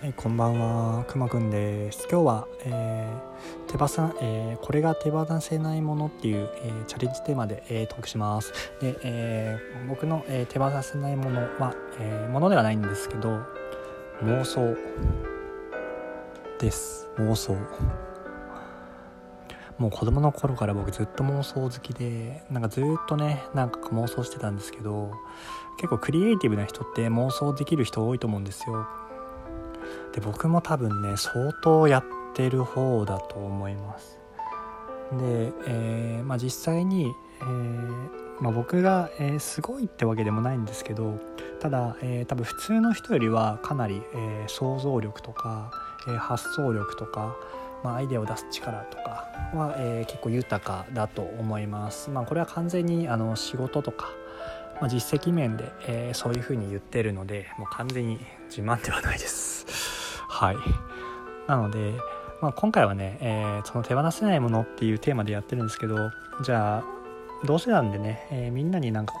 えー、こんばんは、くまくんです。今日は、えー、手放さ、えー、これが手放せないものっていう、えチャレンジテーマで、えトークします。で、え僕の、え手放せないものは、えものではないんですけど、妄想です。妄想。もう子供の頃から僕ずっと妄想好きで、なんかずっとね、なんか妄想してたんですけど、結構クリエイティブな人って妄想できる人多いと思うんですよ。で僕も多分ね相当やってる方だと思いますで、えー、まあ、実際に、えー、まあ、僕が、えー、すごいってわけでもないんですけどただ、え多分普通の人よりはかなり、え想像力とか、え発想力とか、まあ、アイデアを出す力とかは、え結構豊かだと思います。まあ、これは完全にあの仕事とかま、実績面で、え、そういうふうに言ってるのでもう完全に自慢ではないですはいなので、まあ、今回はね、えー、その手放せないものっていうテーマでやってるんですけどじゃあどうせなんでね、えー、みんなになんかこ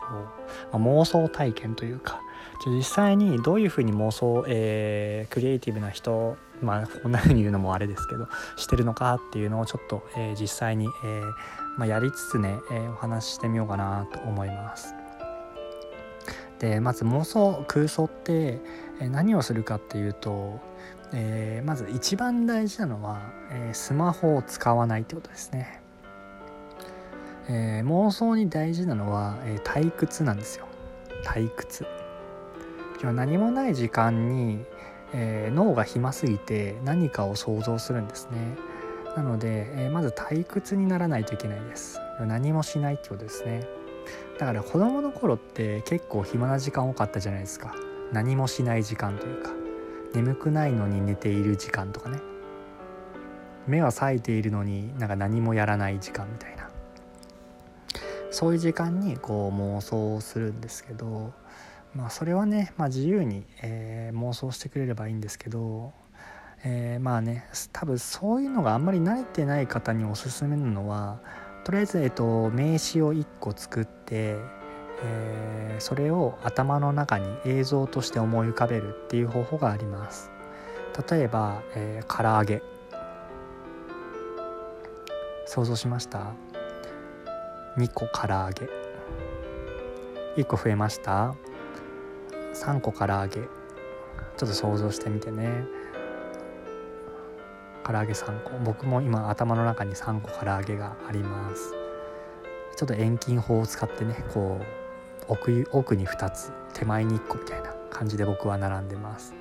う、まあ、妄想体験というか実際にどういうふうに妄想、えー、クリエイティブな人まあこんなふうに言うのもあれですけどしてるのかっていうのをちょっと、えー、実際に、えーまあ、やりつつね、えー、お話ししてみようかなと思います。でまず妄想空想って何をするかっていうと、えー、まず一番大事なのは、えー、スマホを使わないってことですね、えー、妄想に大事なのは、え退屈なんですよ。退屈。今日何もない時間に、え脳が暇すぎて何かを想像するんですね。なので、えまず退屈にならないといけないです。何もしないってことですね。だから子供の頃って結構暇な時間多かったじゃないですか。何もしない時間というか。眠くないのに寝ている時間とかね。目は冴えているのになんか何もやらない時間みたいな。そういう時間にこう妄想をするんですけど。まあそれはね、まあ、自由に、えー、妄想してくれればいいんですけど、えー、まあね多分そういうのがあんまり慣れてない方におすすめなのはとりあえず、えっと、名詞を1個作って、えー、それを頭の中に映像として思い浮かべるっていう方法があります。例えば、えー、唐揚げ。想像しました？2個唐揚げ。1個増えました？3個唐揚げ。ちょっと想像してみてね。唐揚げ3個。僕も今頭の中に3個唐揚げがあります。ちょっと遠近法を使ってねこう奥奥に2つ手前に1個みたいな感じで僕は並んでます。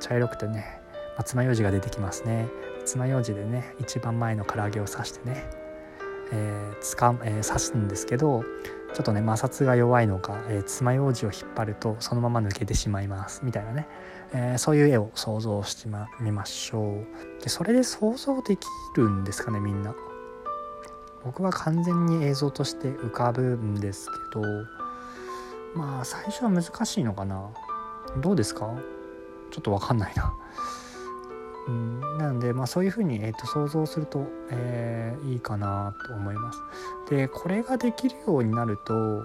茶色くてね、まあ、爪楊枝が出てきますね。爪楊枝でね一番前の唐揚げを刺してね、えー、つかえー、刺すんですけどちょっとね摩擦が弱いのか、えー、爪楊枝を引っ張るとそのまま抜けてしまいます。みたいなね。えー、そういう絵を想像してみましょう。でそれで想像できるんですかねみんな。僕は完全に映像として浮かぶんですけどまあ最初は難しいのかな。どうですか？ちょっと分かんないな。うんなのでまあそういうふうに、えー、と想像すると、えー、いいかなと思います。でこれができるようになると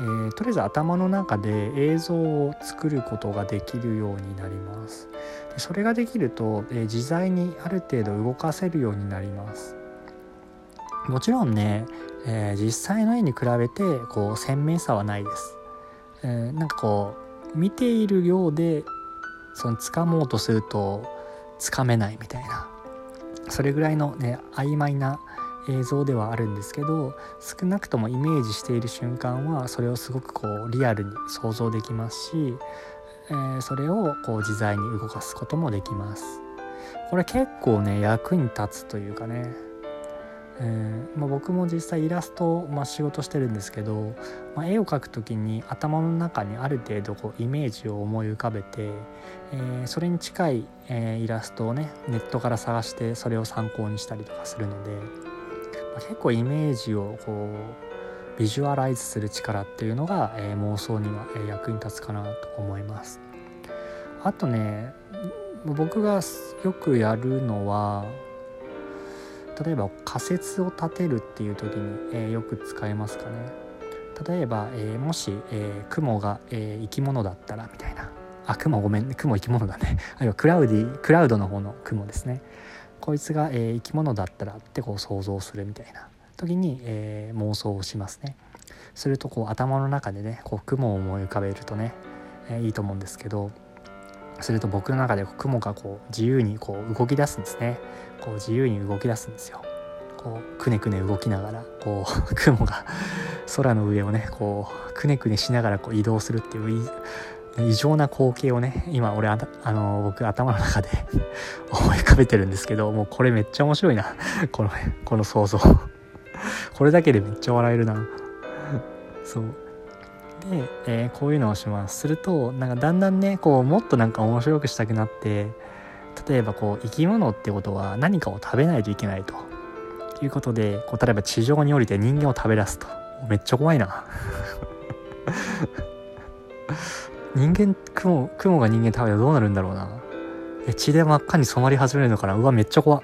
えー、とりあえず頭の中で映像を作ることができるようになります。でそれができると、えー、自在にある程度動かせるようになります。もちろんね、えー、実際の絵に比べてこう鮮明さはないです、えー、なんかこう見ているようでその掴もうとするとつかめないみたいな。それぐらいのね曖昧な映像ではあるんですけど少なくともイメージしている瞬間はそれをすごくこうリアルに想像できますし、えー、それをこう自在に動かすこともできます。これ結構ね役に立つというかね、えーまあ、僕も実際イラストを、まあ、仕事してるんですけど、まあ、絵を描く時に頭の中にある程度こうイメージを思い浮かべて、えー、それに近い、えー、イラストをねネットから探してそれを参考にしたりとかするので。結構イメージをこうビジュアライズする力っていうのが、えー、妄想には、え役に立つかなと思います。あとね僕がよくやるのは例えば仮説を立てるっていう時に、えー、よく使えますかね。例えば、えー、もし、えー、雲が、え生き物だったらみたいなあ雲ごめん雲生き物だね あるいはクラウディクラウドの方の雲ですねこいつが、えー、生き物だったらってこう想像するみたいな。時に、えー、妄想をしますね。するとこう頭の中でねこう雲を思い浮かべるとね、えー、いいと思うんですけどすると僕の中で雲がこう自由にこう動き出すんですね。こう自由に動き出すんですよ。こうくねくね動きながらこう 雲が空の上をねこうくねくねしながらこう移動するっていう異常な光景をね今俺あの僕頭の中で 思い浮かべてるんですけどもうこれめっちゃ面白いな。このこの想像。これだけでめっちゃ笑えるな。そう。で、えー、こういうのをします。するとなんかだんだんねこうもっとなんか面白くしたくなって例えばこう生き物ってことは何かを食べないといけないと。いうことでこう例えば地上に降りて人間を食べ出すと。めっちゃ怖いな。人間雲雲が人間食べたらどうなるんだろうな。え血で真っ赤に染まり始めるのかな。うわめっちゃ怖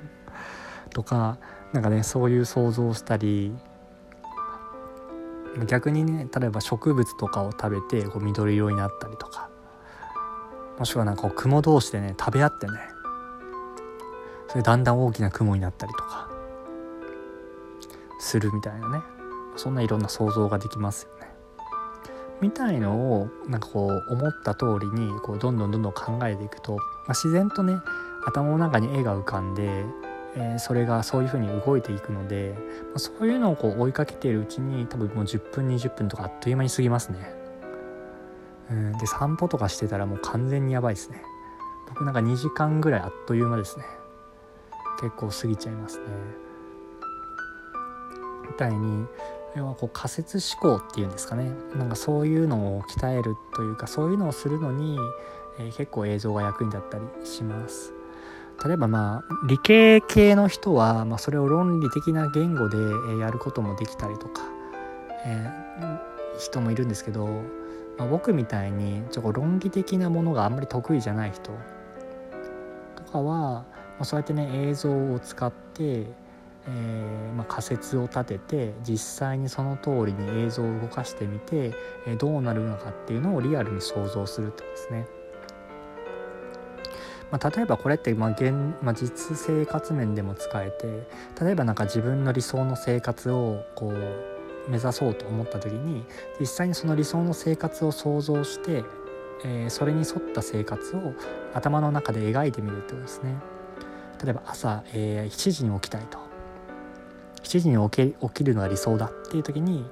とかなんかねそういう想像をしたり逆にね例えば植物とかを食べてこう緑色になったりとか。もしくはなんかこう雲同士でね食べ合ってね。それだんだん大きな雲になったりとか。するみたいなね。そんないろんな想像ができますよ。みたいのをなんかこう思った通りにこうどんどんどんどん考えていくと、まあ、自然とね頭の中に絵が浮かんで、えー、それがそういう風に動いていくので、まあ、そういうのをこう追いかけているうちに多分もう10分20分とかあっという間に過ぎますね。うん、で散歩とかしてたらもう完全にやばいですね。僕なんか2時間ぐらいあっという間ですね。結構過ぎちゃいますね。みたいに要はこう仮説思考っていうんですかね。なんかそういうのを鍛えるというかそういうのをするのに、えー、結構映像が役に立ったりします。例えばまあ理系系の人は、まあ、それを論理的な言語でやることもできたりとか、えー、人もいるんですけど、まあ、僕みたいにちょっと論理的なものがあんまり得意じゃない人とかは、まあ、そうやってね映像を使ってえー、まあ、仮説を立てて実際にその通りに映像を動かしてみて、えー、どうなるのかっていうのをリアルに想像するってことですね。まあ、例えばこれって、まあ現まあ、実生活面でも使えて例えばなんか自分の理想の生活をこう目指そうと思った時に実際にその理想の生活を想像して、えー、それに沿った生活を頭の中で描いてみるってことですね。例えば朝、えー、7時に起きたいと7時に起き起きるのが理想だっていう時に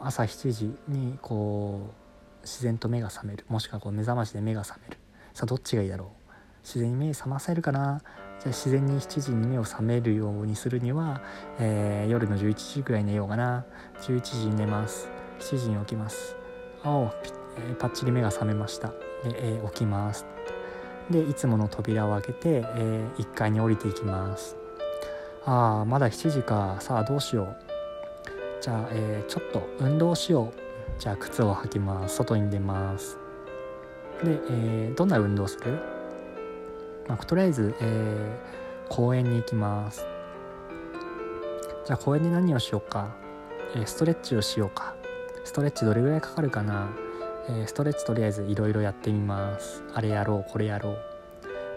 朝7時にこう自然と目が覚めるもしくはこう目覚ましで目が覚める。さあどっちがいいだろう？自然に目覚ませるかな？じゃあ自然に7時に目を覚めるようにするには、えー、夜の11時ぐらい寝ようかな。11時に寝ます。7時に起きます。おお、えー、パッチリ目が覚めました。で、えー、起きます。でいつもの扉を開けて、えー、1階に降りていきます。ああまだ7時か。さあどうしよう。じゃあ、えー、ちょっと運動しよう。じゃあ靴を履きます。外に出ます。で、えー、どんな運動する、まあ、とりあえず、えー、公園に行きます。じゃあ公園で何をしようか、えー、ストレッチをしようか。ストレッチどれぐらいかかるかな、えストレッチとりあえずいろいろやってみます。あれやろうこれやろう、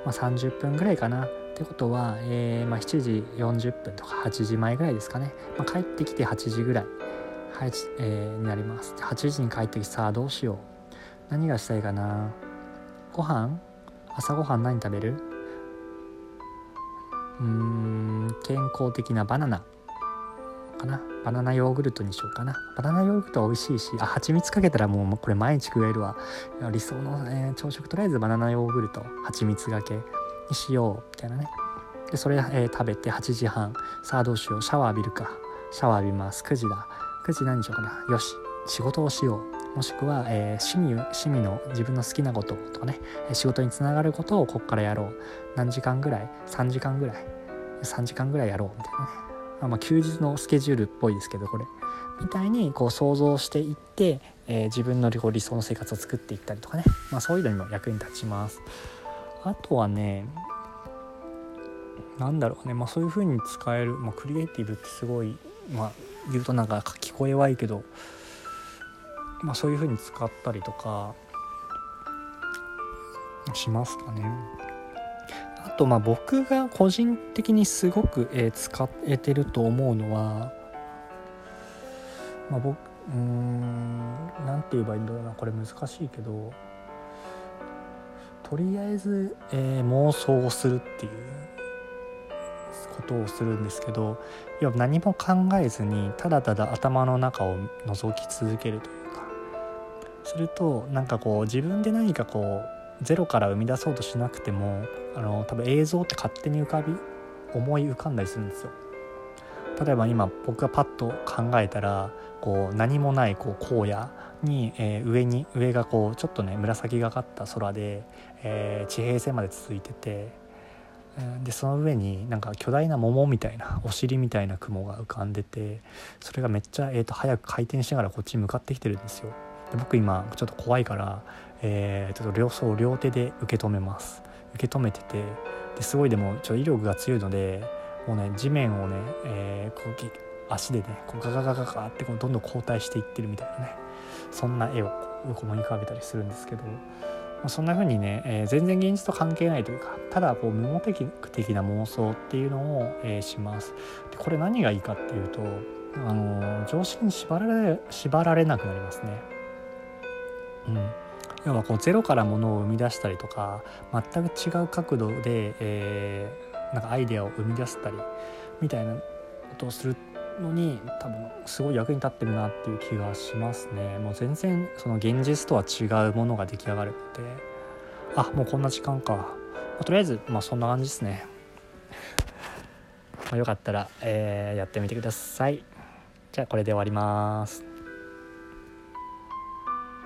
まあ、30分ぐらいかな。ってことは、えー、まあ、7時40分とか8時前ぐらいですかね、まあ、帰ってきて8時ぐらい、はいえー、になります。8時に帰ってきてさあどうしよう。何がしたいかな。ご飯？朝ごはん何食べる？うーん健康的なバナナ。かな？バナナヨーグルトにしようかな。バナナヨーグルトは美味しいしあ蜂蜜かけたらもうこれ毎日食えるわ。理想の、えー、朝食。とりあえずバナナヨーグルト蜂蜜がけ。にしようみたいなね。でそれ、えー、食べて8時半。さあどうしよう。シャワー浴びるか。シャワー浴びます。9時だ。9時何しようかな。よし。仕事をしよう。もしくは、えー、趣味趣味の自分の好きなこととかね。仕事につながることをここからやろう。何時間ぐらい？3時間ぐらい？3時間ぐらいやろうみたいなね。あまあ休日のスケジュールっぽいですけどこれ。みたいにこう想像していって、えー、自分の理想の生活を作っていったりとかね、まあ、そういうのにも役に立ちます。あとはねなんだろうね、まあ、そういう風に使える、まあ、クリエイティブってすごい、まあ、言うとなんか聞こえはいいけど、まあ、そういう風に使ったりとかしますかね。あとまあ僕が個人的にすごく、えー、使えてると思うのは、まあ、僕うーん何て言えばいいんだろうなこれ難しいけどとりあえず、えー、妄想をするっていうことをするんですけど要は何も考えずにただただ頭の中を覗き続けるというかするとなんかこう自分で何かこうゼロから生み出そうとしなくてもあの多分映像って勝手に浮かび思い浮かんだりするんですよ。例えば今僕がパッと考えたらこう何もないこう荒野に、えー、上に上がこうちょっとね紫がかった空で、えー、地平線まで続いててでその上になんか巨大な桃みたいなお尻みたいな雲が浮かんでてそれがめっちゃ、えーと、早く回転しながらこっちに向かってきてるんですよ。で僕今ちょっと怖いから、えー、ちょっと両方両手で受け止めます。受け止めててですごいでもちょっと威力が強いのでもうね地面をね、えー、こう足でねこうガガガガガってこうどんどん後退していってるみたいなねそんな絵をこう思い浮かべたりするんですけど、まあ、そんな風にね、えー、全然現実と関係ないというかただこう無目的的な妄想っていうのを、えー、します。でこれ何がいいかっていうと、あの常識に縛られ縛られなくなりますね。うん。要はこうゼロからものを生み出したりとか全く違う角度で、えー、なんかアイデアを生み出したりみたいなことをするのに多分すごい役に立ってるなっていう気がしますね。もう全然その現実とは違うものが出来上がるので。あもうこんな時間か、まあ、とりあえずまあそんな感じですね。まあ、よかったら、えー、やってみてください。じゃあこれで終わります。